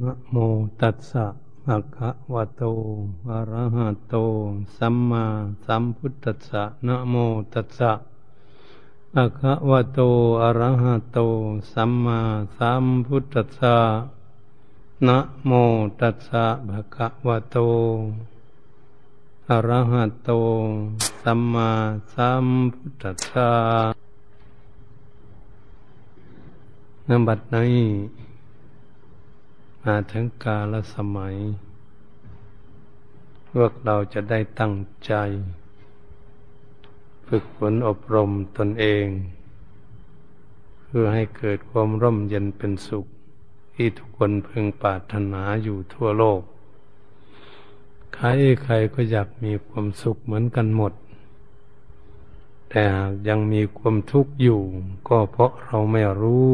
นะโมตัสสะภะคะวะโต อะระหะโต สัมมาสัมพุทธัสสะนะโมตัสสะภะคะวะโต อะระหะโต สัมมาสัมพุทธัสสะนะโมตัสสะภะคะวะโต อะระหะโต สัมมาสัมพุทธัสสะนบัดนี้ มาถึงกาลสมัย พวกเราจะได้ตั้งใจ ฝึกฝนอบรมตนเอง เพื่อให้เกิดความร่มเย็นเป็นสุข ที่ทุกคนพึงปรารถนาอยู่ทั่วโลก ใครใครก็อยากมีความสุขเหมือนกันหมด แต่หากยังมีความทุกข์อยู่ ก็เพราะเราไม่รู้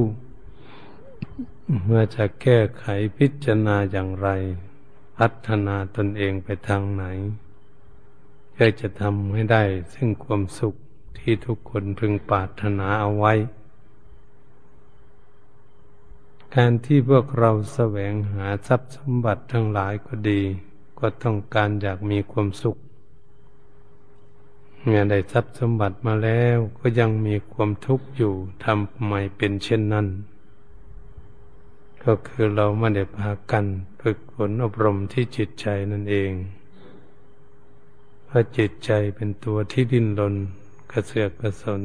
เมื่อจะแก้ไขพิจารณาอย่างไร พัฒนาตนเองไปทางไหนเพื่อจะทำให้ได้ซึ่งความสุขที่ทุกคนพึงปรารถนาเอาไว้ การที่พวกเราแสวงหาทรัพย์สมบัติทั้งหลายก็ดี ก็ต้องการอยากมีความสุขเมื่อได้ทรัพย์สมบัติมาแล้วก็ยังมีความทุกข์อยู่ทำไมเป็นเช่นนั้น ก็คือเราไม่ได้พากันฝึกฝนอบรมที่จิตใจนั่นเองเพราะจิตใจเป็นตัวที่ดิ้นรนกระเสือกกระสน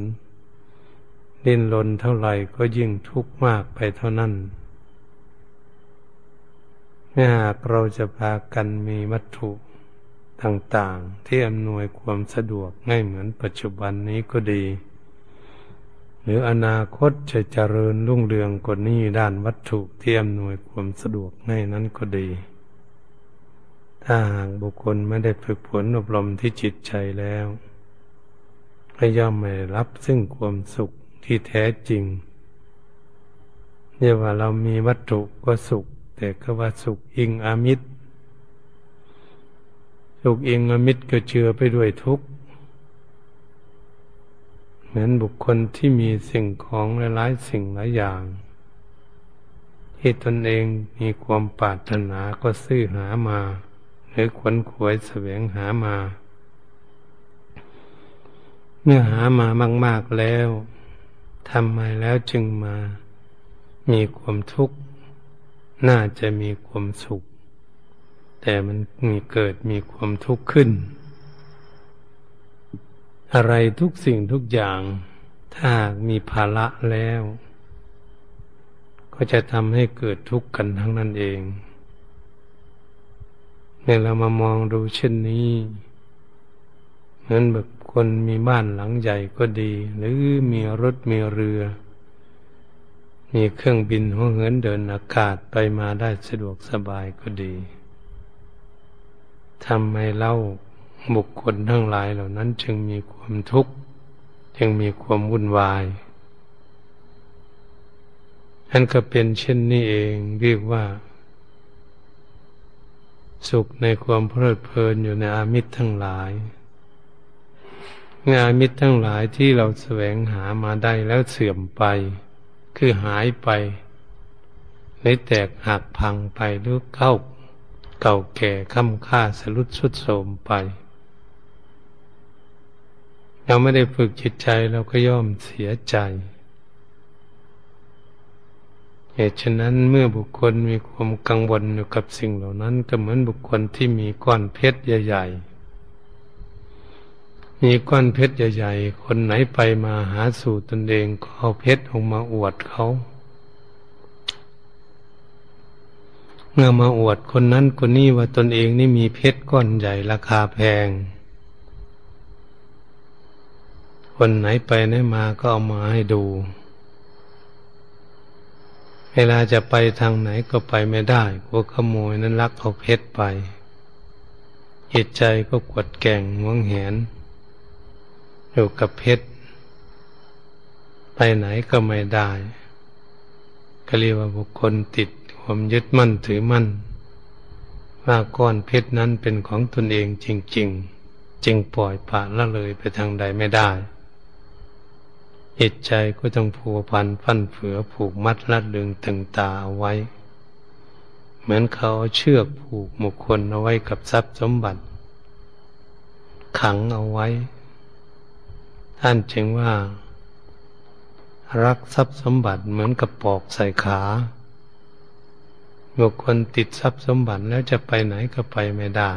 ดิ้นรนเท่าไหร่ก็ยิ่งทุกข์มากไปเท่านั้นถ้าหากเราจะพากันมีวัตถุต่างๆ ที่อำนวยความสะดวกง่ายเหมือนปัจจุบันนี้ก็ดี หรืออนาคตจะเจริญรุ่งเรืองกว่านี้ด้านวัตถุที่อำนวยความสะดวกให้นั้นก็ดี ถ้าหากบุคคลไม่ได้ฝึกฝนอบรมที่จิตใจแล้วก็ย่อมไม่รับซึ่งความสุขที่แท้จริงเรียกว่าเรามีวัตถุก็สุข แต่ก็ว่าสุขอิงอามิตรสุขอิงอามิตรก็เจือไปด้วยทุกข์ เหมือนบุคคลที่มีสิ่งของหลายสิ่งหลายอย่างที่ตนเองมีความปรารถนาก็ซื้อหามา หรือขวนขวยแสวงหามา เมื่อหามามาก ๆแล้วทำไมแล้วจึงมา มีความทุกข์ น่าจะมีความสุข แต่มันมีเกิดมีความทุกข์ขึ้น อะไรทุกสิ่งทุกอย่าง ถ้ามีภาระแล้ว ก็จะทำให้เกิดทุกข์กันทั้งนั้นเองเนี่ยเรามามองดูเช่นนี้เหมือนแบบคนมีบ้านหลังใหญ่ก็ดี หรือมีรถมีเรือ มีเครื่องบินหัวเหินเดินอากาศไปมาได้สะดวกสบายก็ดีทำให้เล่าบุคคลทั้งหลายเหล่านั้นจึงมี ความทุกข์จึงมีความวุ่นวายนั่นก็เป็นเช่นนี้เองเรียกว่า สุขในความเพลิดเพลินอยู่ในอามิตรทั้งหลาย งานมิตรทั้งหลายที่เราแสวงหามาได้แล้วเสื่อมไป คือหายไปหรือแตกหักพังไปหรือเข้าเก่าแก่ค่ำค่าสลุดสุดโสมไป เราไม่ได้ฝึกจิตใจเราก็ย่อมเสียใจ เหตุฉะนั้นเมื่อบุคคลมีความกังวลอยู่กับสิ่งเหล่านั้น ก็เหมือนบุคคลที่มีก้อนเพชรใหญ่ ๆ มีก้อนเพชรใหญ่ ๆ คนไหนไปมาหาสู่ตนเองก็เอาเพชรออกมาอวดเขาเมื่อมาอวดคนนั้นคนนี้ว่าตนเองนี่มีเพชรก้อนใหญ่ราคาแพง คนไหนไปไหนมาก็เอามาให้ดู เวลาจะไปทางไหนก็ไปไม่ได้กลัวขโมยนั้นลักเอาเพชรไปเหตุใจก็กดแก่งหวงแหนอยู่กับเพชรไปไหนก็ไม่ได้ก็เรียกว่าบุคคลติดความยึดมั่นถือมั่น ว่าก้อนเพชรนั้นเป็นของตนเองจริง ๆ จึงปล่อยปละละเลยไปทางใดไม่ได้ จิตใจก็ต้องผูกพันฟันเฟือผูกมัดรัดดึงตึงตาเอาไว้ เหมือนเขาเชือกผูกบุคคลเอาไว้กับทรัพย์สมบัติ ขังเอาไว้ ท่านจึงว่า รักทรัพย์สมบัติเหมือนกับปอกใส่ขาบุคคลติดทรัพย์สมบัติแล้วจะไปไหนก็ไปไม่ได้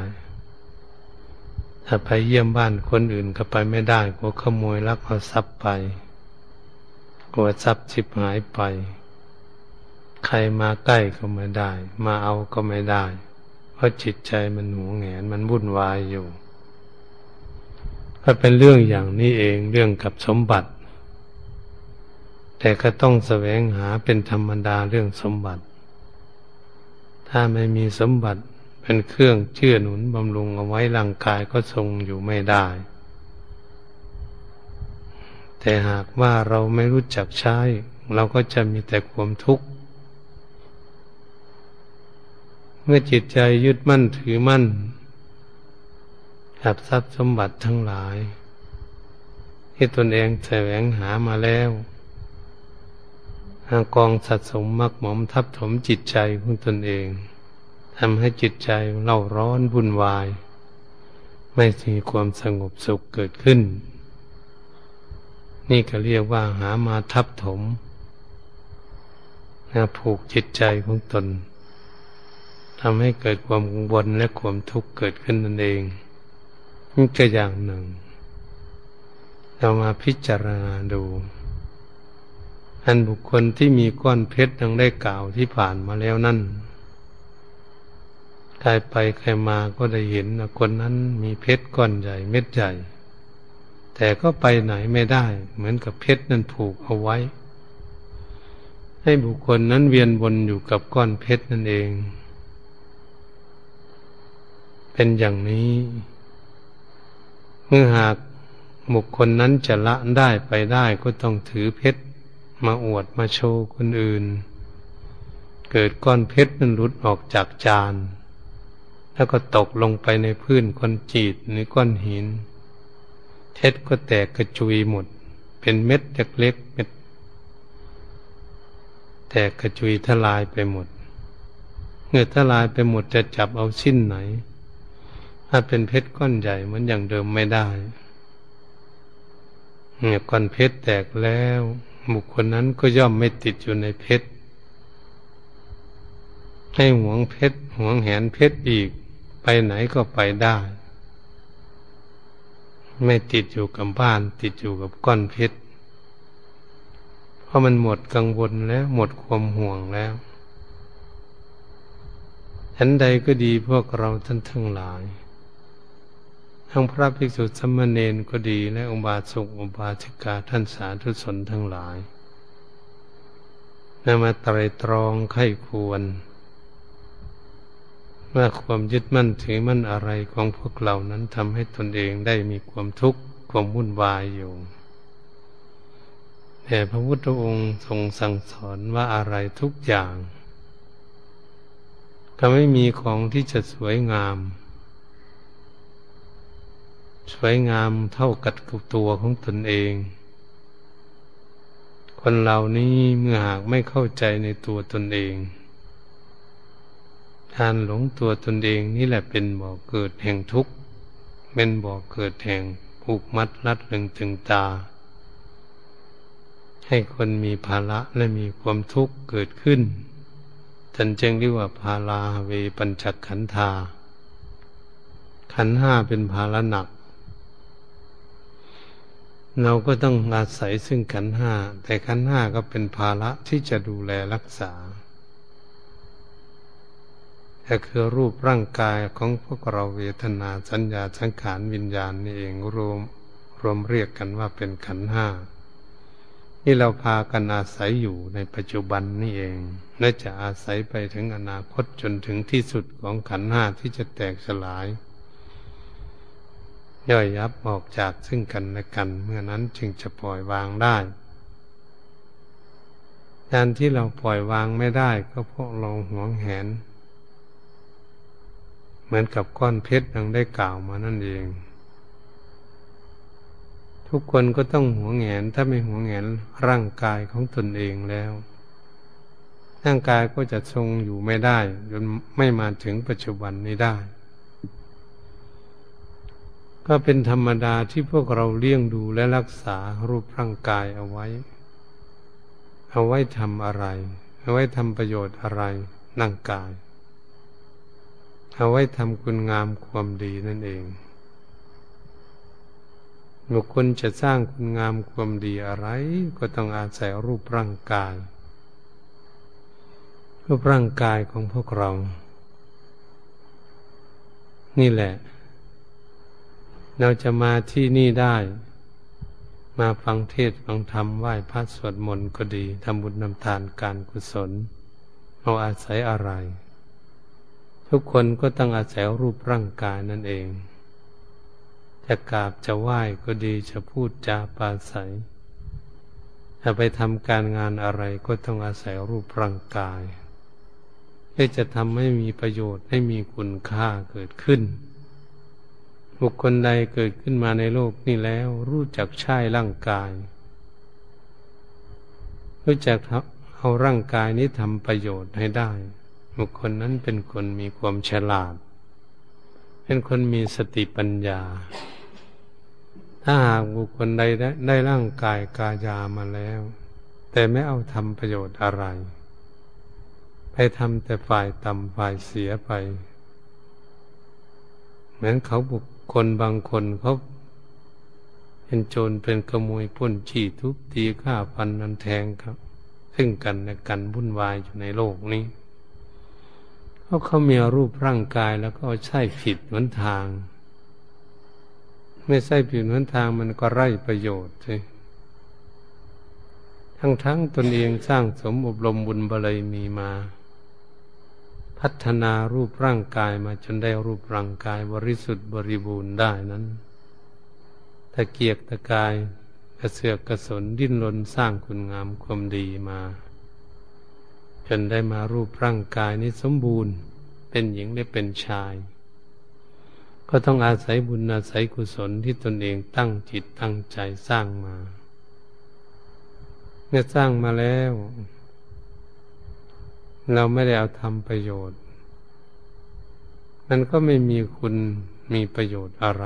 ถ้าไปเยี่ยมบ้านคนอื่นก็ไปไม่ได้กลัวขโมยลักเอาทรัพย์ไป ลัวทรัพย์ชิบหายไป ใครมาใกล้ก็ไม่ได้ มาเอาก็ไม่ได้ เพราะจิตใจมันหวงแหนมันวุ่นวายอยู่ก็เป็นเรื่องอย่างนี้เองเรื่องกับสมบัติ แต่ก็ต้องแสวงหาเป็นธรรมดาเรื่องสมบัติ ถ้าไม่มีสมบัติเป็นเครื่องเชื่อหนุนบำรุงเอาไว้ร่างกายก็ทรงอยู่ไม่ได้ แต่หากว่าเราไม่รู้จักใช้ เราก็จะมีแต่ความทุกข์ เมื่อจิตใจยึดมั่นถือมั่นกับทรัพย์สมบัติทั้งหลาย ที่ตนเองแสวงหามาแล้วกองสะสมมักหมมทับถมจิตใจของตนเองทำให้จิตใจเล่าร้อนวุ่นวาย ไม่มีความสงบสุขเกิดขึ้น นี่ก็เรียกว่าหามาทับถมนะผูกจิตใจของตนทำให้เกิดความกังวลและความทุกข์เกิดขึ้นนั่นเองนี่ก็อย่างหนึ่ง เรามาพิจารณาดูอันบุคคลที่มีก้อนเพชรดังได้กล่าวที่ผ่านมาแล้วนั่นใครไปใครมาก็ได้เห็นคนนั้นมีเพชรก้อนใหญ่เม็ดใหญ่ แต่ก็ไปไหนไม่ได้ เหมือนกับเพชรนั้นผูกเอาไว้ ให้บุคคลนั้นเวียนวนอยู่กับก้อนเพชรนั่นเอง เป็นอย่างนี้ เมื่อหากบุคคลนั้นจะละได้ไปได้ก็ต้องถือเพชรมาอวดมาโชว์คนอื่น เกิดก้อนเพชรนั้นหลุดออกจากจาน แล้วก็ตกลงไปในพื้นก้อนจีดหรือก้อนหิน เพชรก็แตกกระจุยหมด เป็นเม็ดเล็กๆเม็ด แตกกระจุยทลายไปหมดเมื่อทลายไปหมดจะจับเอาชิ้นไหน ถ้าเป็นเพชรก้อนใหญ่เหมือนอย่างเดิมไม่ได้เนี่ยก้อนเพชรแตกแล้วบุคคลนั้นก็ย่อมไม่ติดอยู่ในเพชรให้หวงเพชรหวงแหนเพชรอีก ไปไหนก็ไปได้ ไม่ติดอยู่กับบ้าน ติดอยู่กับก้อนพชรเพราะมันหมดกังวลแล้ว หมดความห่วงแล้วฉันใดก็ดีพวกเราท่านทั้งหลาย ทั้งพระภิกษุสมณเณรก็ดีและอุบาสุกอุบาสิกาท่านสาธุชนทั้งหลายนำมาไตรตรองไข้ควร ว่าความยึดมั่นถือมั่นอะไรของพวกเรานั้นทำให้ตนเองได้มีความทุกข์ความวุ่นวายอยู่แต่พระพุทธองค์ทรงสั่งสอนว่าอะไรทุกอย่าง ก็ไม่มีของที่จะสวยงาม สวยงามเท่ากับตัวของตนเอง คนเหล่านี้เมื่อหากไม่เข้าใจในตัวตนเอง การหลงตัวตนเองนี่แหละเป็นบ่อเกิดแห่งทุกข์เป็นบ่อเกิดแห่งผูกมัดรัดลึงตึงตา ให้คนมีภาระและมีความทุกข์เกิดขึ้นท่านจึงเรียกว่าภาลาเวปัญจขันธา ขันห้าเป็นภาระหนัก เราก็ต้องอาศัยซึ่งขันห้า แต่ขันห้าก็เป็นภาระที่จะดูแลรักษา ก็คือรูปร่างกายของพวกเราเวทนาสัญญาสังขารวิญญาณนี่เองรวมรวมเรียกกันว่าเป็นขันห้าที่เราพากันอาศัยอยู่ในปัจจุบันนี่เองและจะอาศัยไปถึงอนาคตจนถึงที่สุดของขันห้าที่จะแตกสลาย ย่อยยับออกจากซึ่งกันและกัน เมื่อนั้นจึงจะปล่อยวางได้การที่เราปล่อยวางไม่ได้ก็เพราะเราหวงแหน เหมือนกับก้อนเพชรดังได้กล่าวมานั่นเอง ทุกคนก็ต้องหัวแหนถ้าไม่หัวแหนร่างกายของตนเองแล้ว ร่างกายก็จะทรงอยู่ไม่ได้จนไม่มาถึงปัจจุบันนี้ได้ ก็เป็นธรรมดาที่พวกเราเลี้ยงดูและรักษารูปร่างกายเอาไว้ เอาไว้ทำอะไร เอาไว้ทำประโยชน์อะไรร่างกาย เอาไว้ทำคุณงามความดีนั่นเอง บุคคลจะสร้างคุณงามความดีอะไร ก็ต้องอาศัยรูปร่างกาย รูปร่างกายของพวกเรา นี่แหละ เราจะมาที่นี่ได้ มาฟังเทศฟังธรรมไหว้พระสวดมนต์ก็ดีทำบุญนำทานการกุศล เอาอาศัยอะไร ทุกคนก็ต้องอาศัยรูปร่างกายนั่นเอง จะกราบจะไหว้ก็ดีจะพูดจาปาศัยจะไปทำการงานอะไรก็ต้องอาศัยรูปร่างกายเพื่อจะทำให้มีประโยชน์ให้มีคุณค่าเกิดขึ้น บุคคลใดเกิดขึ้นมาในโลกนี้แล้วรู้จักใช้ร่างกาย รู้จักเอาร่างกายนี้ทำประโยชน์ให้ได้ บุคคลนั้นเป็นคนมีความฉลาด เป็นคนมีสติปัญญา ถ้าหากบุคคลใดได้ได้ร่างกายกายามาแล้ว แต่ไม่เอาทำประโยชน์อะไร ไปทำแต่ฝ่ายต่ำฝ่ายเสียไป เหมือนเขาบุคคลบางคนเขาเป็นโจรเป็นขโมยพ้นฉี่ทุบตีฆ่าฟันนันแทงครับ ซึ่งกันและกันวุ่นวายอยู่ในโลกนี้ เพราะเขามีรูปร่างกายแล้วก็ใช่ผิดหนทาง ไม่ใช่ผิดหนทางมันก็ไร้ประโยชน์ใช่ทั้งทั้งตนเองสร้างสมอบรมบุญบารมีมา พัฒนารูปร่างกายมาจนได้รูปร่างกายบริสุทธิ์บริบูรณ์ได้นั้นตะเกียกตะกายกระเสือกกระสนดิ้นรนสร้างคุณงามความดีมา จนได้มารูปร่างกายนี้สมบูรณ์ เป็นหญิงได้เป็นชาย ก็ต้องอาศัยบุญอาศัยกุศลที่ตนเองตั้งจิตตั้งใจสร้างมา เมื่อสร้างมาแล้ว เราไม่ได้เอาทำประโยชน์ มันก็ไม่มีคุณมีประโยชน์อะไร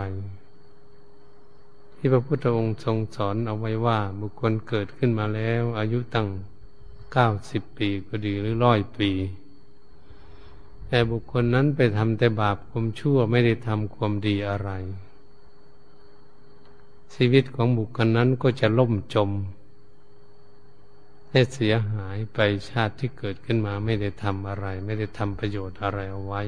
ที่พระพุทธองค์ทรงสอนเอาไว้ว่าบุคคลเกิดขึ้นมาแล้ว อายุตั้ง เก้าสิบปีก็ดีหรือร้อยปี แต่บุคคลนั้นไปทำแต่บาปความชั่วไม่ได้ทำความดีอะไร ชีวิตของบุคคลนั้นก็จะล่มจมให้เสียหายไปชาติที่เกิดขึ้นมาไม่ได้ทำอะไร ไม่ได้ทำประโยชน์อะไรเอาไว้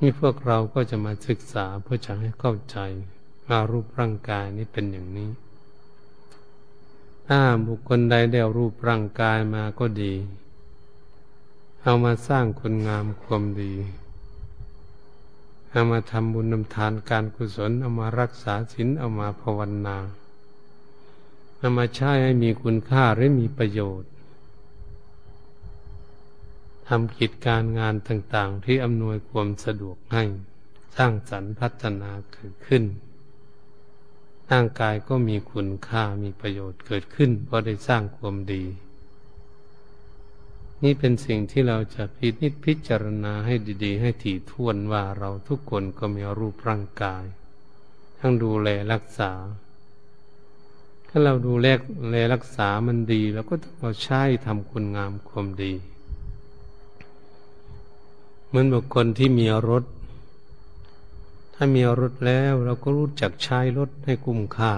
นี่พวกเราก็จะมาศึกษาเพื่อจะให้เข้าใจว่ารูปร่างกายนี้เป็นอย่างนี้ ถ้าบุคคลใดได้รูปร่างกายมาก็ดี เอามาสร้างคุณงามความดี เอามาทำบุญนำทานการกุศล เอามารักษาศีลเอามาภาวนาเอามาใช้ให้มีคุณค่าหรือมีประโยชน์ทำกิจการงานต่างๆ ที่อำนวยความสะดวกให้ สร้างสรรค์พัฒนาเกิดขึ้น ร่างกายก็มีคุณค่ามีประโยชน์เกิดขึ้น เพราะได้สร้างความดี นี่เป็นสิ่งที่เราจะพิจิตพิจารณาให้ดีๆ ให้ถี่ถ้วนว่าเราทุกคนก็มีรูปร่างกาย ทั้งดูแลรักษา ถ้าเราดูแลแลรักษามันดีเราก็ต้องเอาใช้ทำคุณงามความดี เหมือนบุคคลที่มีรถ ถ้ามีรถแล้วเราก็รู้จักใช้รถให้คุ้มค่า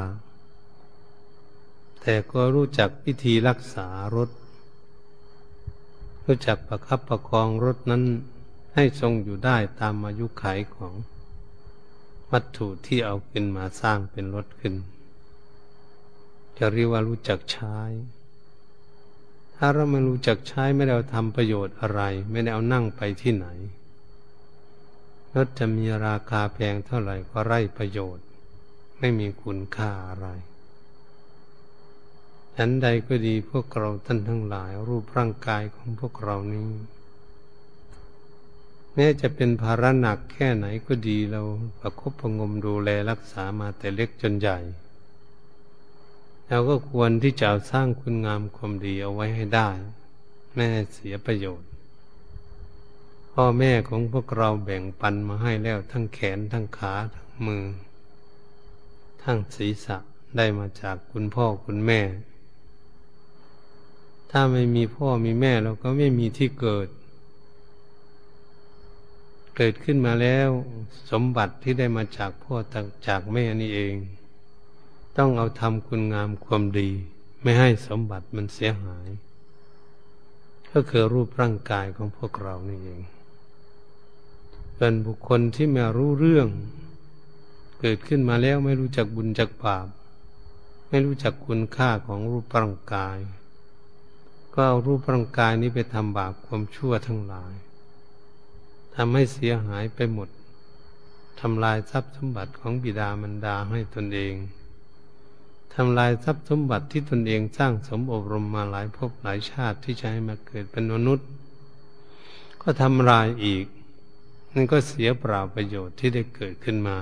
แต่ก็รู้จักวิธีรักษารถ รู้จักประคับประคองรถนั้นให้ทรงอยู่ได้ตามอายุขัยของวัตถุที่เอาขึ้นมาสร้างเป็นรถขึ้น จะเรียกว่ารู้จักใช้ ถ้าเราไม่รู้จักใช้ไม่ได้เอาทำประโยชน์อะไร ไม่ได้เอานั่งไปที่ไหน รถจะมีราคาแพงเท่าไหร่ก็ไร้ประโยชน์ ไม่มีคุณค่าอะไรฉันใดก็ดีพวกเราท่านทั้งหลาย รูปร่างกายของพวกเรานี้แม้จะเป็นภาระหนักแค่ไหนก็ดีเราประคบประงมดูแลรักษามาแต่เล็กจนใหญ่เราก็ควรที่จะสร้างคุณงามความดีเอาไว้ให้ได้แม่เสียประโยชน์ พ่อแม่ของพวกเราแบ่งปันมาให้แล้วทั้งแขนทั้งขาทั้งมือ ทั้งศีรษะได้มาจากคุณพ่อคุณแม่ ถ้าไม่มีพ่อมีแม่เราก็ไม่มีที่เกิด เกิดขึ้นมาแล้วสมบัติที่ได้มาจากพ่อจากแม่นี่เอง ต้องเอาทำคุณงามความดี ไม่ให้สมบัติมันเสียหาย ก็คือรูปร่างกายของพวกเรานี่เอง เป็นบุคคลที่ไม่รู้เรื่อง เกิดขึ้นมาแล้วไม่รู้จักบุญจักบาปไม่รู้จักคุณค่าของรูปร่างกาย ก็เอารูปร่างกายนี้ไปทำบาปความชั่วทั้งหลายทำให้เสียหายไปหมดทำลายทรัพย์สมบัติของบิดามารดาให้ตนเองทำลายทรัพย์สมบัติที่ตนเองสร้างสมอบรมมาหลายภพหลายชาติที่จะให้มาเกิดเป็นมนุษย์ ก็ทำลายอีก นั่นก็เสียเปล่าประโยชน์ที่ได้เกิดขึ้นมา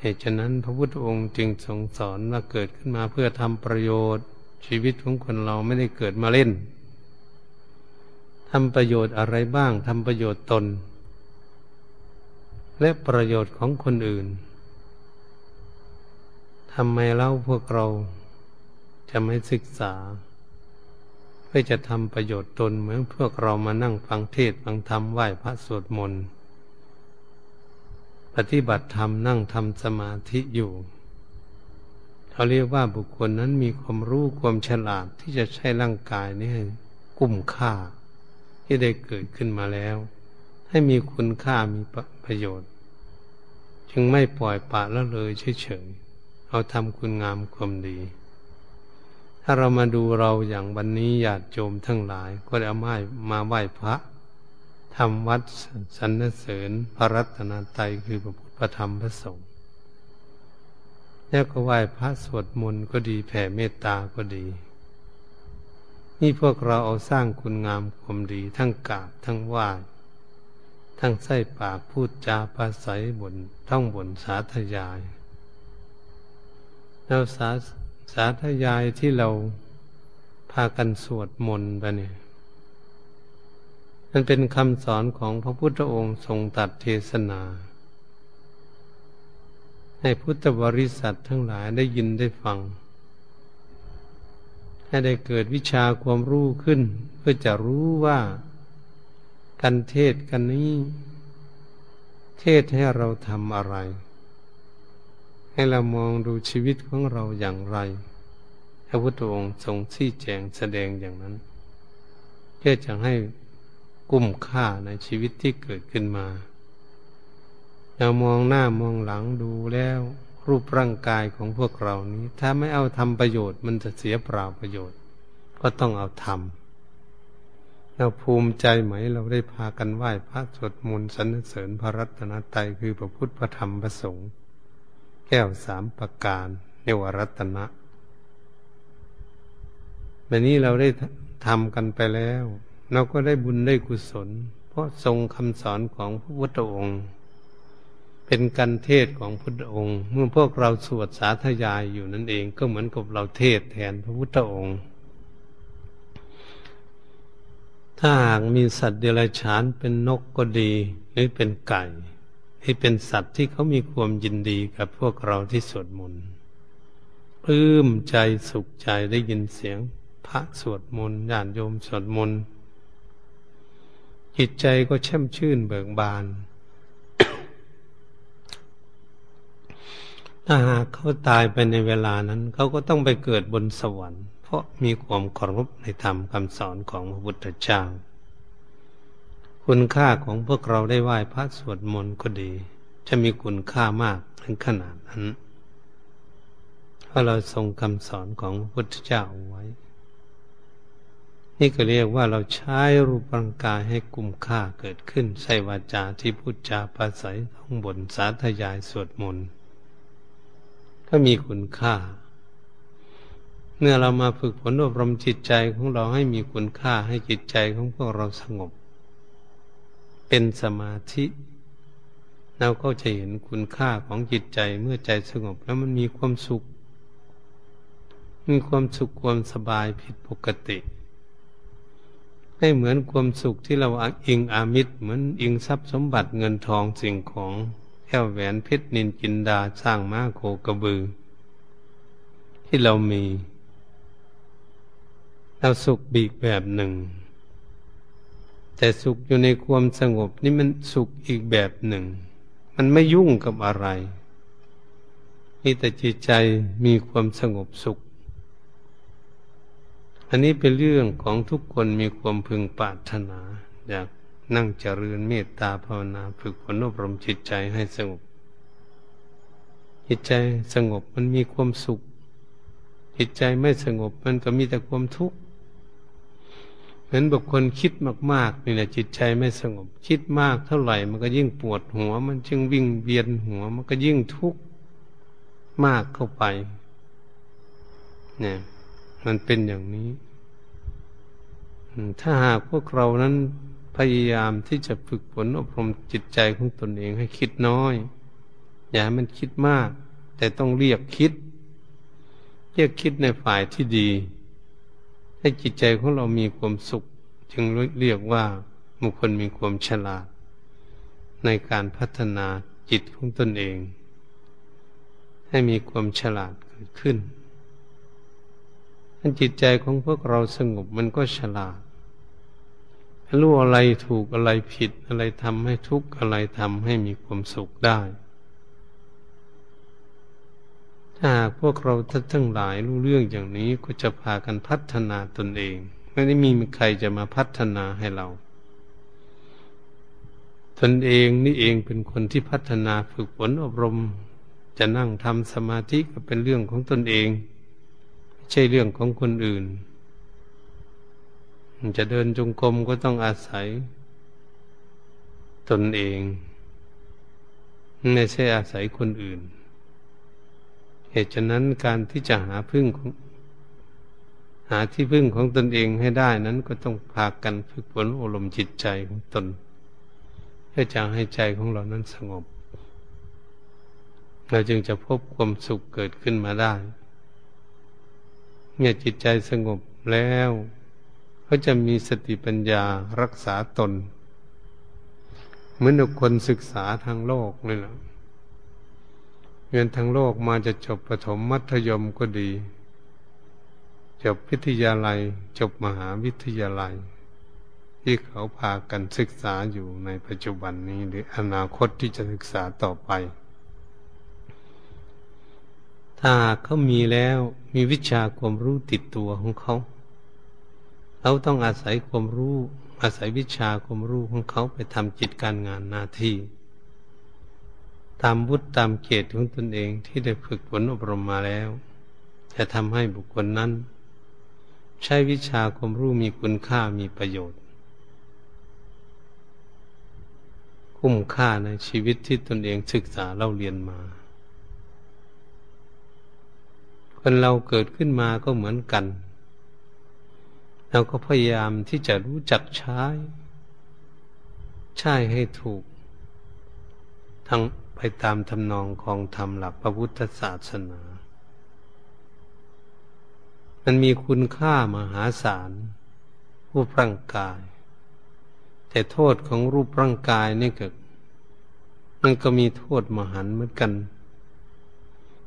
เหตุฉะนั้นพระพุทธองค์จึงทรงสอนว่าเกิดขึ้นมาเพื่อทำประโยชน์ ชีวิตของคนเราไม่ได้เกิดมาเล่นทำประโยชน์อะไรบ้างทำประโยชน์ตน และประโยชน์ของคนอื่นทำไมเล่าพวกเราจะไม่ศึกษา เพื่อจะทำประโยชน์ตนเหมือนพวกเรามานั่งฟังเทศฟังธรรมไหว้พระสวดมนต์ปฏิบัติธรรมนั่งทำสมาธิอยู่เขาเรียกว่าบุคคลนั้นมีความรู้ความฉลาดที่จะใช้ร่างกายนี้กุ้มค่า ที่ได้เกิดขึ้นมาแล้ว ให้มีคุณค่ามีประโยชน์ จึงไม่ปล่อยปละละเลยเฉยๆเอาทำคุณงามความดี ถ้าเรามาดูเราอย่างวันนี้ญาติโยมทั้งหลาย ก็ได้เอาไม้มาไหว้พระทำวัดสรรเสริญพระรัตนตรัยคือพระพุทธพระธรรมพระสงฆ์แล้วก็ไหว้พระสวดมนต์ก็ดีแผ่เมตตาก็ดี นี่พวกเราเอาสร้างคุณงามความดี ทั้งกราบทั้งไหว้ทั้งใส่ปากพูดจาภาศัยบนท่องบนสาธยายแล้วสา สาธยายที่เราพากันสวดมนต์ไปเนี่ยมันเป็นคำสอนของพระพุทธองค์ทรงตัดเทศนา ให้พุทธบริษัททั้งหลายได้ยินได้ฟัง ให้ได้เกิดวิชาความรู้ขึ้น เพื่อจะรู้ว่าการเทศกันนี้ เทศให้เราทำอะไร ให้เรามองดูชีวิตของเราอย่างไร พระพุทธองค์ทรงชี้แจงแสดงอย่างนั้น เพื่อจะให้กุ้มค่าในชีวิตที่เกิดขึ้นมา เรามองหน้ามองหลังดูแล้ว รูปร่างกายของพวกเรานี้ ถ้าไม่เอาทำประโยชน์มันจะเสียเปล่าประโยชน์ ก็ต้องเอาทำเราภูมิใจไหมเราได้พากันไหว้พระสวดมนต์สรรเสริญพระรัตนตรัยคือพระพุทธพระธรรมพระสงฆ์ แก้วสามประการเนวรัตนะแบบนี้เราได้ทำกันไปแล้ว เราก็ได้บุญได้กุศล เพราะทรงคำสอนของพระพุทธองค์ เป็นการเทศของพุทธองค์ เมื่อพวกเราสวดสาธยายอยู่นั่นเองก็เหมือนกับเราเทศแทนพระพุทธองค์ ถ้าหากมีสัตว์เดรัจฉานเป็นนกก็ดี หรือเป็นไก่ ที่เป็นสัตว์ที่เขามีความยินดีกับพวกเราที่สวดมนต์ปลื้มใจสุขใจได้ยินเสียง พระสวดมนต์ญาติโยมสวดมนต์จิตใจก็แช่มชื่นเบิกบานถ้าหากเขาตายไปในเวลานั้น เขาก็ต้องไปเกิดบนสวรรค์ เพราะมีความเคารพในธรรมคำสอนของพระพุทธเจ้า คุณค่าของพวกเราได้ไหว้พระสวดมนต์ก็ดี จะมีคุณค่ามากถึงขนาดนั้น เพราะเราทรงคำสอนของพระพุทธเจ้าไว้ นี่ก็เรียกว่าเราใช้รูปร่างกายให้กุมค่าเกิดขึ้นใส่วาจาที่พูดจาปราศัยท่องบนสาธยายสวดมนต์ก็มีคุณค่า เมื่อเรามาฝึกฝนอบรมจิตใจของเราให้มีคุณค่าให้จิตใจของพวกเราสงบ เป็นสมาธิเราก็จะเห็นคุณค่าของจิตใจเมื่อใจสงบแล้วมันมีความสุข มีความสุขความสบายผิดปกติให้เหมือนความสุขที่เราอิงอามิตรเหมือนอิงทรัพย์สมบัติเงินทองสิ่งของแก้วแหวนเพชรนินจินดาสร้างม้าโคกระบือ ที่เรามี เราสุขบีกแบบหนึ่ง แต่สุขอยู่ในความสงบนี่มันสุขอีกแบบหนึ่ง มันไม่ยุ่งกับอะไรมีแต่จิตใจมีความสงบสุข อันนี้เป็นเรื่องของทุกคนมีความพึงปรารถนาอยากนั่งเจริญเมตตาภาวนาฝึกฝนอบรมจิตใจให้สงบ จิตใจสงบมันมีความสุข จิตใจไม่สงบมันก็มีแต่ความทุกข์ เหมือนบุคคลคิดมากๆนี่แหละจิตใจไม่สงบ คิดมากเท่าไหร่ มันก็ยิ่งปวดหัว มันจึงวิ่งเวียนหัว มันก็ยิ่งทุกข์มากเข้าไป เนี่ย มันเป็นอย่างนี้ถ้าหากพวกเรานั้นพยายามที่จะฝึกฝนอบรมจิตใจของตนเองให้คิดน้อย อย่าให้มันคิดมาก แต่ต้องเรียกคิด เรียกคิดในฝ่ายที่ดี ให้จิตใจของเรามีความสุข จึงเรียกว่าบุคคลมีความฉลาด ในการพัฒนาจิตของตนเอง ให้มีความฉลาดเกิดขึ้นถ้าจิตใจของพวกเราสงบมันก็ฉลาดรู้อะไรถูกอะไรผิดอะไรทำให้ทุกข์อะไรทำให้มีความสุขได้ ถ้าหากพวกเราทั้งหลายรู้เรื่องอย่างนี้ก็จะพากันพัฒนาตนเอง ไม่ได้มีใครจะมาพัฒนาให้เรา ตนเองนี่เองเป็นคนที่พัฒนาฝึกฝนอบรม จะนั่งทำสมาธิก็เป็นเรื่องของตนเองไม่ใช่เรื่องของคนอื่น จะเดินจงกรมก็ต้องอาศัย ตนเองไม่ใช่อาศัยคนอื่น ตุฉะนั้นการที่จะหาพึ่งของหาที่พึ่งของตนเองให้ได้นั้นก็ต้องพากันฝึกฝนอารมณ์จิตใจของตนเพื่อจะให้ใจของเรานั้นสงบ เราจึงจะพบความสุขเกิดขึ้นมาได้ เมื่อจิตใจสงบแล้วก็จะมีสติปัญญารักษาตน เหมือนคนศึกษาทางโลกนี่แหละ เรียนทางโลกมาจะจบประถมมัธยมก็ดี จบวิทยาลัย จบมหาวิทยาลัย ที่เขาพากันศึกษาอยู่ในปัจจุบันนี้หรืออนาคตที่จะศึกษาต่อไป ถ้าเขามีแล้วมีวิชาความรู้ติดตัวของเขาเราต้องอาศัยความรู้ อาศัยวิชาความรู้ของเขาไปทำจิตการงานหน้าที่ ตามวุฒิตามเกตของตนเองที่ได้ฝึกฝนอบรมมาแล้ว จะทำให้บุคคลนั้น ใช้วิชาความรู้มีคุณค่ามีประโยชน์ คุ้มค่าในชีวิตที่ตนเองศึกษาเล่าเรียนมา คนเราเกิดขึ้นมาก็เหมือนกัน เราก็พยายามที่จะรู้จักใช้ ใช้ให้ถูกทั้ง ไปตามทำนองของธรรมหลักพระพุทธศาสนา มันมีคุณค่ามหาศาลรูปร่างกาย แต่โทษของรูปร่างกายนี่ก็มันก็มีโทษมหันเหมือนกัน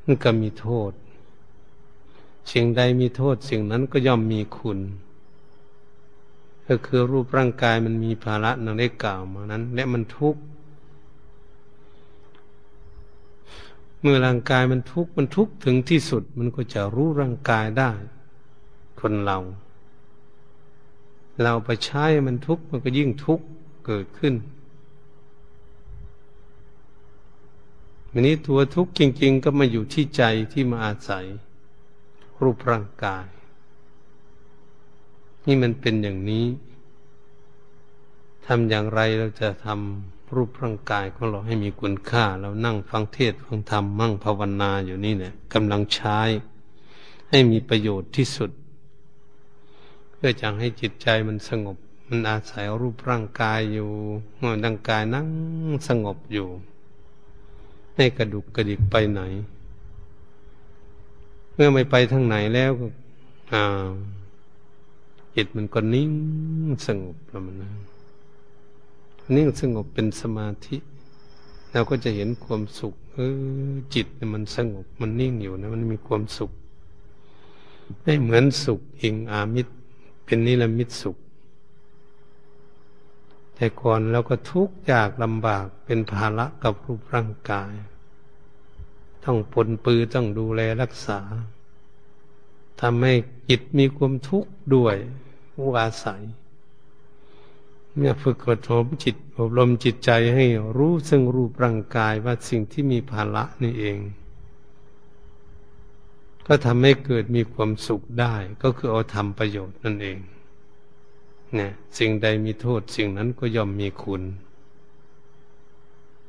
มันก็มีโทษ สิ่งใดมีโทษสิ่งนั้นก็ย่อมมีคุณ ก็คือรูปร่างกายมันมีภาระนังได้กล่าวมานั้น และมันทุกข์ เมื่อร่างกายมันทุกข์มันทุกข์ถึงที่สุด มันก็จะรู้ร่างกายได้ คนเรา เราไปใช้มันทุกข์มันก็ยิ่งทุกข์เกิดขึ้นวันนี้ตัวทุกข์จริง ๆ ก็มาอยู่ที่ใจที่มาอาศัย รูปร่างกาย นี่มันเป็นอย่างนี้ทำอย่างไรเราจะทำ รูปร่างกายของเราให้มีคุณค่า เรานั่งฟังเทศฟังธรรมมั่งภาวนาอยู่นี่เนี่ยกำลังใช้ ให้มีประโยชน์ที่สุด เพื่อจะให้จิตใจมันสงบ มันอาศัยรูปร่างกายอยู่ร่างกายนั่งสงบอยู่ให้กระดุกกระดิกไปไหน เมื่อไม่ไปทางไหนแล้วอ่าจิตมันก็นิ่งสงบแล้วมันนะ นิ่งสงบเป็นสมาธิเราก็จะเห็นความสุข เออ จิตมันสงบ มันนิ่งอยู่นะ มันมีความสุข ไม่เหมือนสุขอิงอามิตร เป็นนิรมิตสุข แต่ก่อนเราก็ทุกข์ยากลำบากเป็นภาระกับรูปร่างกาย ต้องปนปือต้องดูแลรักษาทำให้จิตมีความทุกข์ด้วยวอาศัย เนี่ยฝึกอบรมจิตอบรมจิตใจให้รู้ซึ่งรูปร่างกายว่าสิ่งที่มีภาระนี่เอง ก็ทำให้เกิดมีความสุขได้ ก็คือเอาทำประโยชน์นั่นเองเนี่ยสิ่งใดมีโทษสิ่งนั้นก็ย่อมมีคุณ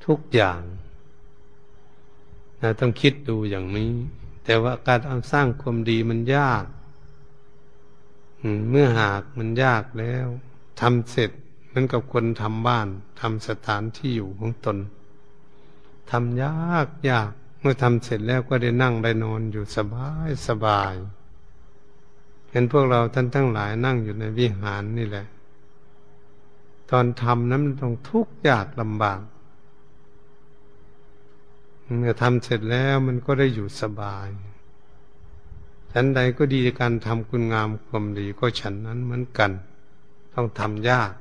ทุกอย่างนะต้องคิดดูอย่างนี้ แต่ว่าการเอาสร้างความดีมันยาก เมื่อหากมันยากแล้วทำเสร็จ เหมือนกับคนทำบ้านทำสถานที่อยู่ของตนทำยากยากเมื่อทำเสร็จแล้วก็ได้นั่งได้นอนอยู่สบายสบายเห็นพวกเราท่านทั้งหลายนั่งอยู่ในวิหารนี่แหละ ตอนทำนั้นต้องทุกข์ยากลำบากเมื่อทำเสร็จแล้วมันก็ได้อยู่สบายฉันใดก็ดีการทำคุณงามความดีก็ฉันนั้นเหมือนกัน ต้องทำยาก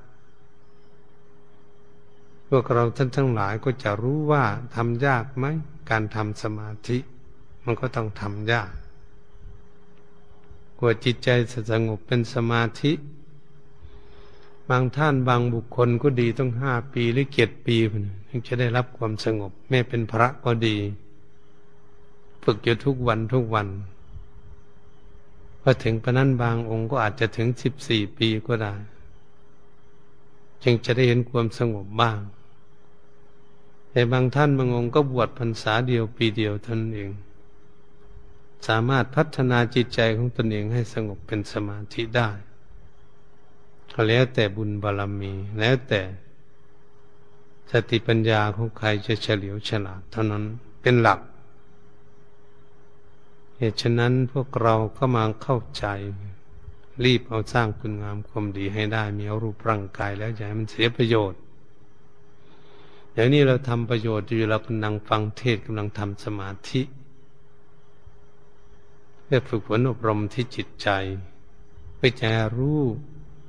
วกเราท่านทั้งหลายก็จะรู้ว่าทำยากไหมการทำสมาธิ มันก็ต้องทำยาก กว่าจิตใจสงบเป็นสมาธิ บางท่านบางบุคคลก็ดีต้องห้าปีหรือเจ็ดปีถึงจะได้รับความสงบ แม้เป็นพระก็ดี ฝึกอยู่ทุกวันทุกวันพอถึงปนั้นบางองค์ก็อาจจะถึงสิบสี่ปีก็ได้ จึงจะได้เห็นความสงบบ้าง แต่บางท่านบางองค์ก็บวชพรรษาเดียวปีเดียวท่านเอง สามารถพัฒนาจิตใจของตนเองให้สงบเป็นสมาธิได้แล้วแต่บุญบารรมี แล้วแต่สติปัญญาของใครจะเฉลียวฉลาดเท่านั้นเป็นหลัก เหตุฉะนั้นพวกเราก็มาเข้าใจ รีบเอาสร้างคุณงามความดีให้ได้ มีเอารูปร่างกายแล้วอย่าให้มันเสียประโยชน์ อย่างนี้เราทำประโยชน์อยู่เรากำลังฟังเทศกำลังทำสมาธิเพื่อฝึกฝนอบรมที่จิตใจ เพื่อจะรู้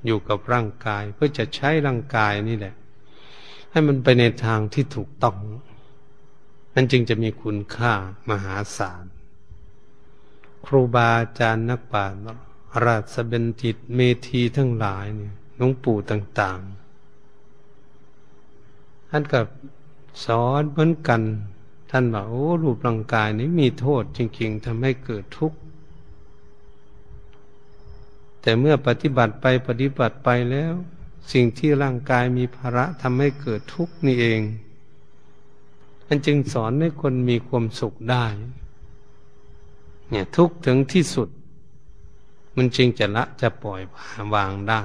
อยู่กับร่างกาย เพื่อจะใช้ร่างกายนี่แหละ ให้มันไปในทางที่ถูกต้องมันจึงจะมีคุณค่ามหาศาล ครูบาอาจารย์นักปราชญ์ราชเบนจิตเมธีทั้งหลายเนี่ยหลวงปู่ต่าง ๆ ท่านกับสอนเหมือนกัน ท่านบอกโอ้รูปร่างกายนี้มีโทษจริง ๆทำให้เกิดทุกข์แต่เมื่อปฏิบัติไปปฏิบัติไปแล้ว สิ่งที่ร่างกายมีภาระทำให้เกิดทุกข์นี่เองท่านจึงสอนให้คนมีความสุขได้ เนี่ยทุกถึงที่สุด มันจึงจะละจะปล่อยวางได้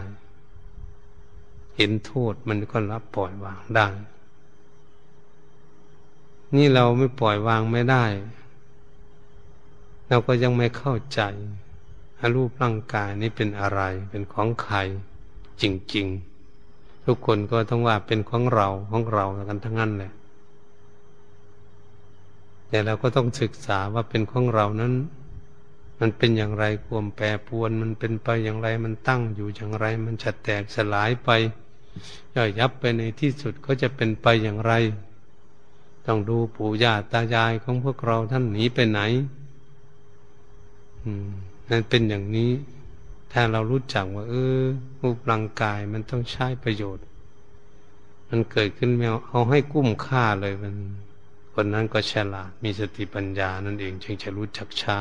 เห็นโทษมันก็ละปล่อยวางได้ นี่เราไม่ปล่อยวางไม่ได้ เราก็ยังไม่เข้าใจรูปร่างกายนี้เป็นอะไร เป็นของใครจริง ๆ ทุกคนก็ต้องว่าเป็นของเราของเรากันทั้งนั้นแหละแต่เราก็ต้องศึกษาว่าเป็นของเรานั้น มันเป็นอย่างไรควมแปรปวน มันเป็นไปอย่างไรมันตั้งอยู่อย่างไร มันจะแตกสลายไปย่อยยับไปในที่สุดก็จะเป็นไปอย่างไร ต้องดูปู่ย่าตายายของพวกเราท่านหนีไปไหนนั่นเป็นอย่างนี้ ถ้าเรารู้จักว่า เออรูปร่างกายมันต้องใช้ประโยชน์ มันเกิดขึ้นแมวเอาให้กุ้มค่าเลยมันคนนั้นก็ฉลาดมีสติปัญญานั่นเองจึงจะรู้จักใช้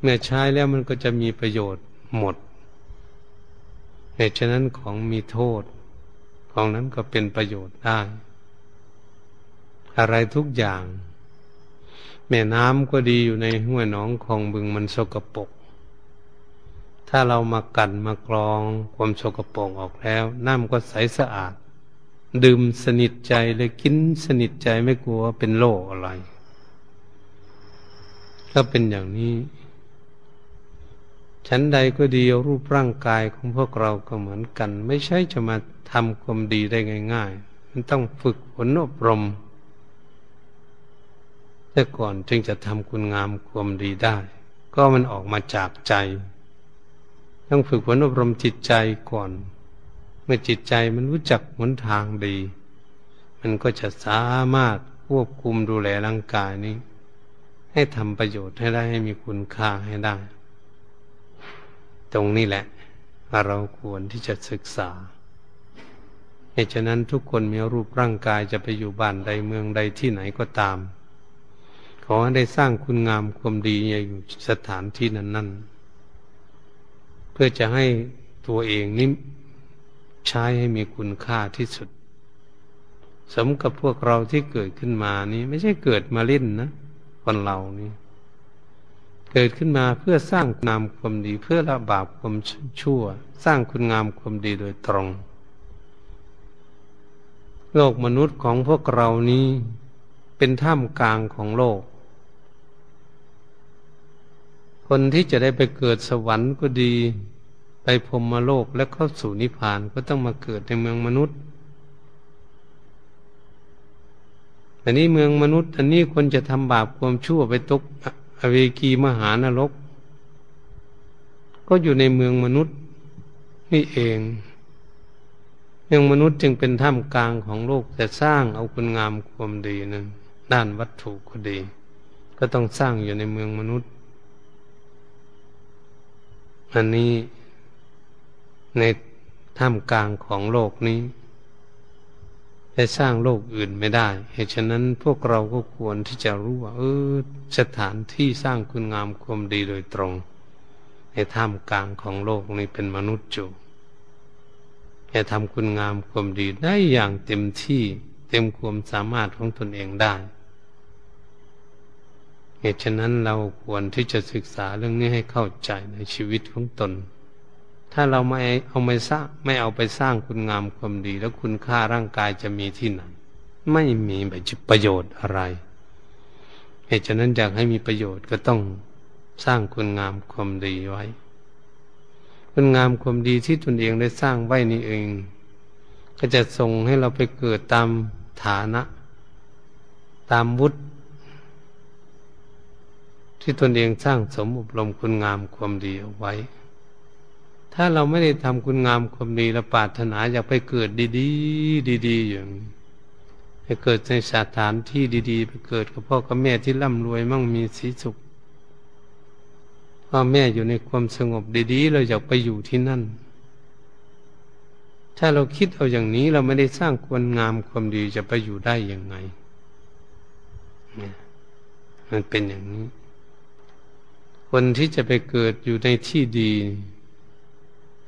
เมื่อใช้แล้วมันก็จะมีประโยชน์หมดเหตุฉะนั้นของมีโทษ ของนั้นก็เป็นประโยชน์ได้ อะไรทุกอย่าง แม่น้ำก็ดีอยู่ในห้วยหนองคลองบึงมันสกปรกถ้าเรามากันมากรองความสกปรกออกแล้ว น้ำก็ใสสะอาด ดื่มสนิทใจเลยกินสนิทใจไม่กลัวเป็นโรคอะไร ก็เป็นอย่างนี้ฉันใดก็ดีรูปร่างกายของพวกเราก็เหมือนกัน ไม่ใช่จะมาทำความดีได้ง่าย ๆ มันต้องฝึกฝนอบรม แต่ก่อนจึงจะทำคุณงามความดีได้ ก็มันออกมาจากใจ ต้องฝึกฝนอบรมจิตใจก่อน เมื่อจิตใจมันรู้จักหนทางดี มันก็จะสามารถควบคุมดูแลร่างกายนี้ ให้ทำประโยชน์ให้ได้ให้มีคุณค่าให้ได้ ตรงนี้แหละ เราควรที่จะศึกษาเหตุฉะนั้นทุกคนมีรูปร่างกายจะไปอยู่บ้านใดเมืองใดที่ไหนก็ตาม ขอให้ได้สร้างคุณงามความดีอยู่สถานที่นั้นๆเพื่อจะให้ตัวเองนี้ใช้ให้มีคุณค่าที่สุด สมกับพวกเราที่เกิดขึ้นมานี้ ไม่ใช่เกิดมาเล่นนะคนเรานี่เกิดขึ้นมาเพื่อสร้างนามความดี เพื่อละบาปความชั่ว สร้างคุณงามความดีโดยตรง โลกมนุษย์ของพวกเรานี้เป็นท่ามกลางของโลก คนที่จะได้ไปเกิดสวรรค์ก็ดี ไปพรมมโลกและเข้าสู่นิพพานก็ต้องมาเกิดในเมืองมนุษย์อันนี้เมืองมนุษย์อันนี้คนจะทำบาปความชั่วไปตกอเวกีมหานรก ก็อยู่ในเมืองมนุษย์นี่เอง เมืองมนุษย์จึงเป็นท่ามกลางของโลก แต่สร้างเอาคุณงามความดีนั้นด้านวัตถุก็ดี ก็ต้องสร้างอยู่ในเมืองมนุษย์ อันนี้ในท่ามกลางของโลกนี้จะสร้างโลกอื่นไม่ได้ เหตุฉะนั้นพวกเราก็ควรที่จะรู้ว่าเออสถานที่สร้างคุณงามความดีโดยตรง ในท่ามกลางของโลกนี้เป็นมนุษย์จูจะทำคุณงามความดีได้อย่างเต็มที่เต็มความสามารถของตนเองได้ เหตุฉะนั้นเราควรที่จะศึกษาเรื่องนี้ให้เข้าใจในชีวิตของตน ถ้าเราไม่เอาไม่สร้างไม่เอาไปสร้างคุณงามความดี แล้วคุณค่าร่างกายจะมีที่ไหน ไม่มีประโยชน์อะไร เหตุฉะนั้นอยากให้มีประโยชน์ก็ต้องสร้างคุณงามความดีไว้ คุณงามความดีที่ตนเองได้สร้างไว้นี่เอง ก็จะส่งให้เราไปเกิดตามฐานะ ตามวุฒิ ที่ตนเองสร้างสมอบรมคุณงามความดีเอาไว้ ถ้าเราไม่ได้ทำคุณงามความดีและปรารถนาอยากไปเกิดดีๆ ดีๆอย่างไปเกิดในสถานที่ดีๆ ไปเกิดกับพ่อกับแม่ที่ร่ำรวยมั่งมีสีสุขพ่อแม่อยู่ในความสงบดีๆ เราอยากไปอยู่ที่นั่น ถ้าเราคิดเอาอย่างนี้เราไม่ได้สร้างควรงามความดีจะไปอยู่ได้ยังไง มันเป็นอย่างนี้ คนที่จะไปเกิดอยู่ในที่ดี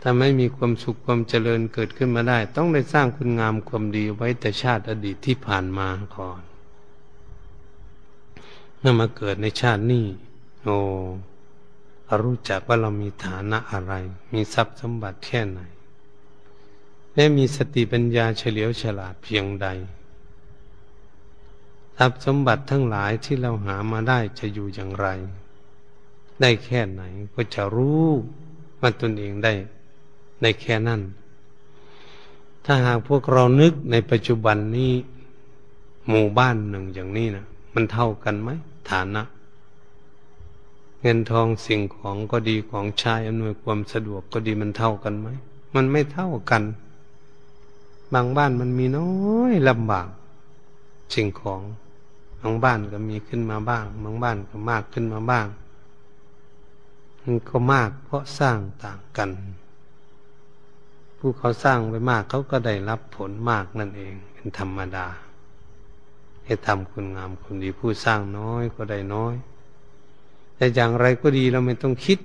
ถ้าไม่มีความสุขความเจริญเกิดขึ้นมาได้ ต้องได้สร้างคุณงามความดีไว้แต่ชาติอดีตที่ผ่านมาก่อนเมื่อมาเกิดในชาตินี้โอ้รู้จักว่าเรามีฐานะอะไร มีทรัพย์สมบัติแค่ไหนและมีสติปัญญาเฉลียวฉลาดเพียงใด ทรัพย์สมบัติทั้งหลายที่เราหามาได้จะอยู่อย่างไร ได้แค่ไหนก็จะรู้ว่าตนเองได้ในแค่นั้น ถ้าหากพวกเรานึกในปัจจุบันนี้ หมู่บ้านหนึ่งอย่างนี้นะมันเท่ากันไหมฐานะ เงินทองสิ่งของก็ดีของใช้อำนวยความสะดวกก็ดีมันเท่ากันไหมมันไม่เท่ากัน บางบ้านมันมีน้อยลำบาก สิ่งของบางบ้านก็มีขึ้นมาบ้าง บางบ้านก็มากขึ้นมาบ้าง มันก็มากเพราะสร้างต่างกัน ผู้เขาสร้างไปมากเขาก็ได้รับผลมากนั่นเอง เป็นธรรมดา ให้ทำคุณงามคุณดีผู้สร้างน้อยก็ได้น้อย แต่อย่างไรก็ดีเราไม่ต้องคิด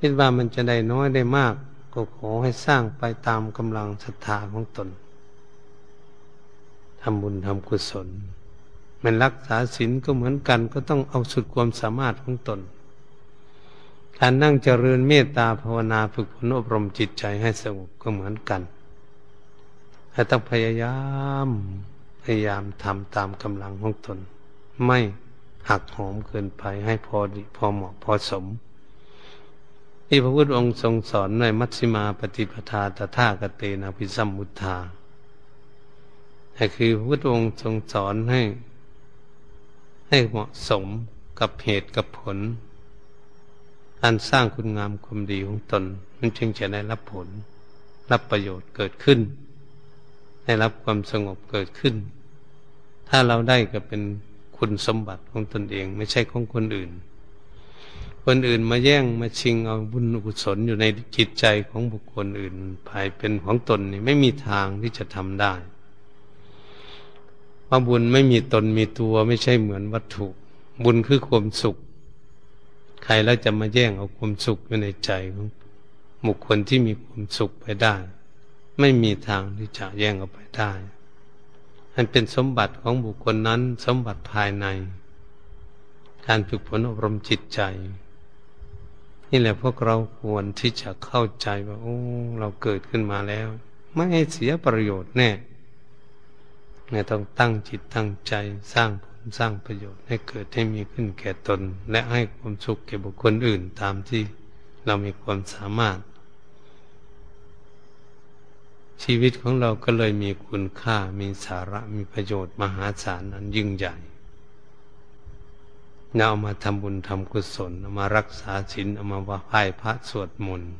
คิดว่ามันจะได้น้อยได้มาก ก็ขอให้สร้างไปตามกำลังศรัทธาของตนทำบุญทำกุศลมันรักษาศีลก็เหมือนกันก็ต้องเอาสุดความสามารถของตน การนั่งเจริญเมตตาภาวนาฝึกฝนอบรมจิตใจให้สงบก็เหมือนกันให้ต้องพยายาม พยายามทำตามกำลังของตน ไม่หักหอมเกินไปให้พอดีพอเหมาะพอสม ที่พระพุทธองค์ทรงสอนในมัชฌิมาปฏิปทาตถากเตนะพิสัมมุทธาแต่คือพระพุทธองค์ทรงสอนให้ ให้เหมาะสมกับเหตุกับผล การสร้างคุณงามความดีของตน มันจึงจะได้รับผล รับประโยชน์เกิดขึ้น ได้รับความสงบเกิดขึ้น ถ้าเราได้ก็เป็นคุณสมบัติของตนเอง ไม่ใช่ของคนอื่น คนอื่นมาแย่งมาชิงเอาบุญกุศลอยู่ในจิตใจของบุคคลอื่นภายเป็นของตนนี่ไม่มีทางที่จะทำได้เพราบุญไม่มีตนมีตัวไม่ใช่เหมือนวัตถุ บุญคือความสุข ใครแล้วจะมาแย่งเอาความสุขอยู่ในใจของบุคคลที่มีความสุขไปได้ ไม่มีทางที่จะแย่งเอาไปได้มันเป็นสมบัติของบุคคลนั้นสมบัติภายใน การฝึกฝนอบรมจิตใจ นี่แหละพวกเราควรที่จะเข้าใจว่าโอ้เราเกิดขึ้นมาแล้ว ไม่ให้เสียประโยชน์แน่เนี่ยต้องตั้งจิตตั้งใจสร้างผ สร้างประโยชน์ให้เกิดให้มีขึ้นแก่ตน และให้ความสุขแก่บุคคลอื่นตามที่เรามีความสามารถ ชีวิตของเราก็เลยมีคุณค่ามีสาระมีประโยชน์มหาศาลนั้นยิ่งใหญ่เราเอามาทำบุญทำกุศลเอามารักษาศีลเอามาไหว้พระสวดมนต์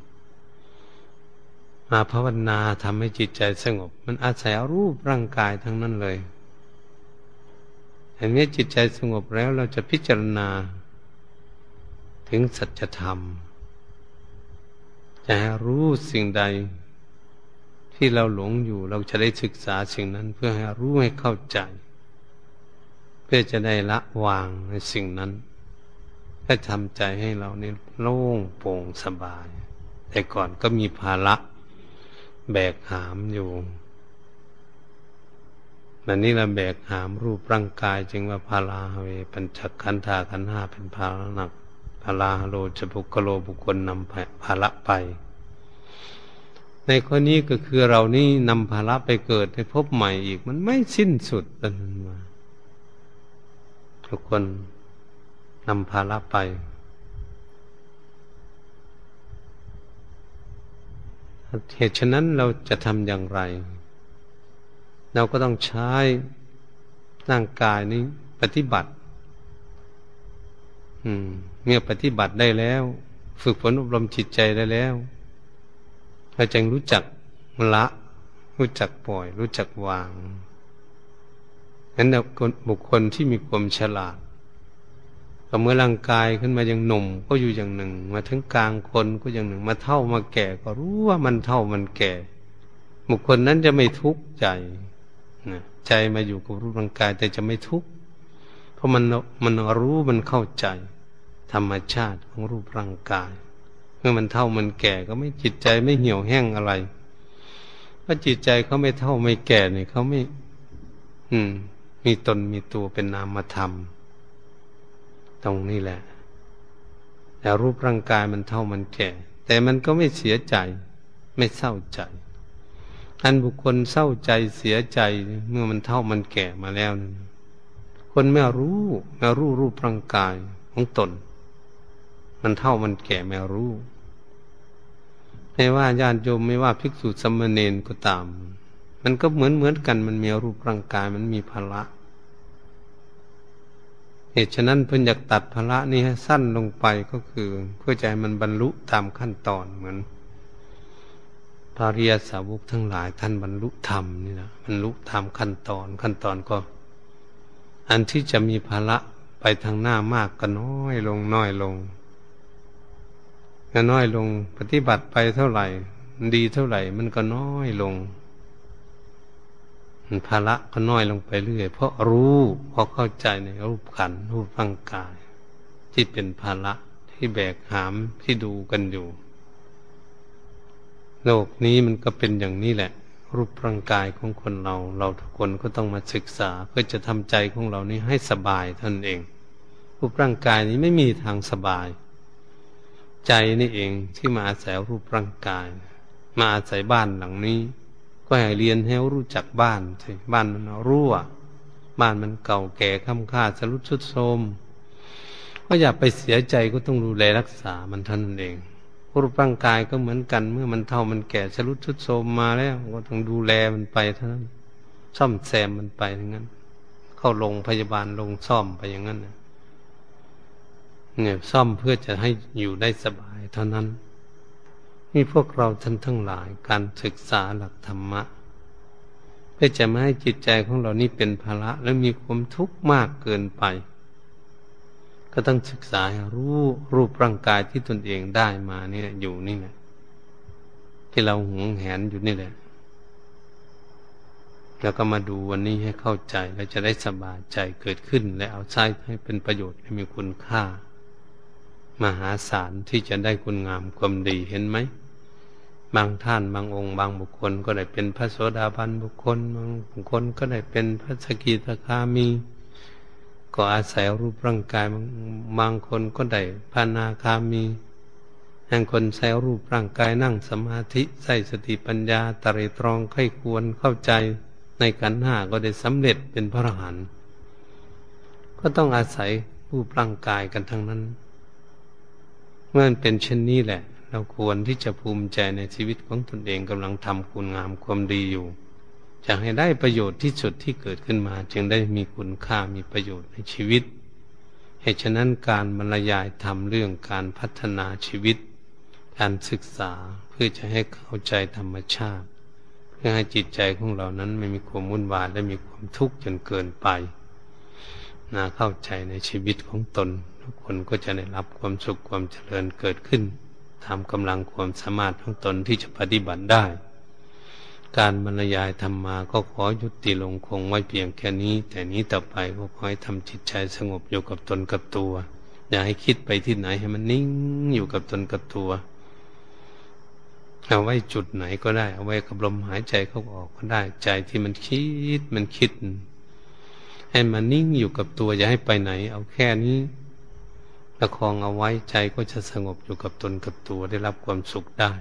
มาภาวนาทำให้จิตใจสงบ มันอาศัยรูปร่างกายทั้งนั้นเลย เห็นไหมจิตใจสงบแล้วเราจะพิจารณา ถึงสัจธรรม จะรู้สิ่งใด ที่เราหลงอยู่เราจะได้ศึกษาสิ่งนั้นเพื่อให้รู้ให้เข้าใจ เพื่อจะได้ละวางในสิ่งนั้นให้ทำใจให้เรานี่โล่งโปร่งสบาย แต่ก่อนก็มีภาระแบกหามอยู่ มันนี้เราแบกหามรูปร่างกายจึงว่าพาราเวปัญจขันธาขันห้าเป็นภาระหนักพาราโลจะบุกโลบุคคลนำภาระไป ในข้อนี้ก็คือเรานี่นำภาระไปเกิดให้พบใหม่อีก มันไม่สิ้นสุดนันมาทุกคนนำภาระไปเหตุฉะนั้นเราจะทำอย่างไร เราก็ต้องใช้ร่างกายนี้ปฏิบัติ อืม เมื่อปฏิบัติได้แล้ว ฝึกฝนอบรมจิตใจได้แล้วเราจึงรู้จักละ รู้จักปล่อย รู้จักวางนั้นบุคคลที่มีความฉลาดก็เมื่อร่างกายขึ้นมาอย่างหนุ่มก็อยู่อย่างหนึ่ง มาถึงกลางคนก็อย่างหนึ่ง มาเท่ามาแก่ ก็รู้ว่ามันเท่ามันแก่ บุคคลนั้นจะไม่ทุกข์ใจ ใจมาอยู่กับรูปร่างกาย แต่จะไม่ทุกข์เพราะมันมันรู้มันเข้าใจ ธรรมชาติของรูปร่างกาย เมื่อมันเท่ามันแก่ก็ไม่จิตใจไม่เหี่ยวแห้งอะไรเพราะจิตใจเขาไม่เท่าไม่แก่เนี่ยเขาไม่ อืม มีตนมีตัวเป็นนามธรรม ตรงนี้แหละ แต่รูปร่างกายมันเท่ามันแก่ แต่มันก็ไม่เสียใจ ไม่เศร้าใจ อันบุคคลเศร้าใจเสียใจเมื่อมันเท่ามันแก่มาแล้วนคนไม่รู้ไม่รู้รูปร่างกายของตน มันเท่ามันแก่ไม่รู้ไม่ว่าญาติโยมไม่ว่าภิกษุสมณเณรก็ตาม มันก็เหมือนเหมือนกันมันมีรูปร่างกายมันมีภาระเหตุฉะนั้นเพื่อนอยากตัดภาระนี้ให้สั้นลงไปก็คือ เพื่อใจมันบรรลุตามขั้นตอนเหมือน พระริยสาวกทั้งหลายท่านบรรลุธรรมนี่นะบรรลุตามขั้นตอนขั้นตอนก็ อันที่จะมีภาระไปทางหน้ามากก็น้อยลงน้อยลงน้อยลงปฏิบัติไปเท่าไหร่ ดีเท่าไหร่ มันก็น้อยลงภาระก็น้อยลงไปเรื่อย เพราะรู้เพราะเข้าใจในรูปขันรูปร่างกาย ที่เป็นภาระที่แบกหามที่ดูกันอยู่ โลกนี้มันก็เป็นอย่างนี้แหละ รูปร่างกายของคนเรา เราทุกคนก็ต้องมาศึกษา เพื่อจะทำใจของเรานี้ให้สบายท่านเอง รูปร่างกายนี้ไม่มีทางสบาย ใจนี่เองที่มาอาศัยรูปร่างกาย มาอาศัยบ้านหลังนี้ ก็ให้เรียนให้รู้จักบ้านใช่บ้านมันรั่วบ้านมันเก่าแก่ค่ำค่าสรุดชุดโทมก็อย่าไปเสียใจก็ต้องดูแลรักษามันท่านเอง รูปร่างกายก็เหมือนกัน เมื่อมันเท่ามันแก่ชรุดชุดโทมมาแล้วก็ต้องดูแลมันไปเท่านั้น ซ่อมแซมมันไปทั้งนั้น เข้าโรงพยาบาลลงซ่อมไปอย่างนั้นเนี่ยซ่อมเพื่อจะให้อยู่ได้สบายเท่านั้นนี่พวกเราท่านทั้งหลายการศึกษาหลักธรรมะ เพื่อจะไม่ให้จิตใจของเรานี่เป็นภาระและมีความทุกข์มากเกินไป ก็ต้องศึกษารู้รูปร่างกายที่ตนเองได้มาเนี่แหละอยู่นี่แหละที่เราหวงแหนอยู่นี่แหละแล้วก็มาดูวันนี้ให้เข้าใจแล้วจะได้สบายใจเกิดขึ้น และเอาใช้ให้เป็นประโยชน์ให้มีคุณค่า มหาศาลที่จะได้คุณงามความดีเห็นไหมบางท่านบางองค์ บางบุคคลก็ได้เป็นพระโสดาบันบุคคลบางบุคคลก็ได้เป็นพระสกิทาคามี ก็อาศัยรูปร่างกายบางคนก็ได้พานาคามีบางคนใช้รูปร่างกายนั่งสมาธิใส่สติปัญญาตริตรองไข้ควรเข้าใจในกันห้าก็ได้สำเร็จเป็นพระอรหันต์ก็ต้องอาศัยรูปร่างกายกันทั้งนั้น เมื่อเป็นเช่นนี้แหละ เราควรที่จะภูมิใจในชีวิตของตนเองกำลังทำคุณงามความดีอยู่ จะให้ได้ประโยชน์ที่สุดที่เกิดขึ้นมา จึงได้มีคุณค่ามีประโยชน์ในชีวิตเหตุฉะนั้นการบรรยายทำเรื่องการพัฒนาชีวิต การศึกษาเพื่อจะให้เข้าใจธรรมชาติ เพื่อให้จิตใจของเรานั้นไม่มีความวุ่นวายและมีความทุกข์จนเกินไปนาเข้าใจในชีวิตของตน ทุกคนก็จะได้รับความสุขความเจริญเกิดขึ้นตามกำลังความสามารถของตนที่จะปฏิบัติได้ การบรรยายธรรมาก็ขอยุติลงคงไว้เพียงแค่นี้ แต่นี้ต่อไปก็ขอให้ทำจิตใจสงบอยู่กับตนกับตัว อย่าให้คิดไปที่ไหนให้มันนิ่งอยู่กับตนกับตัว เอาไว้จุดไหนก็ได้ เอาไว้กับลมหายใจเข้าออกก็ได้ ใจที่มันคิดมันคิด ให้มันนิ่งอยู่กับตัว อย่าให้ไปไหน เอาแค่นี้ประคองเอาไว้ใจก็จะสงบอยู่กับตนกับตัวได้รับความสุขได้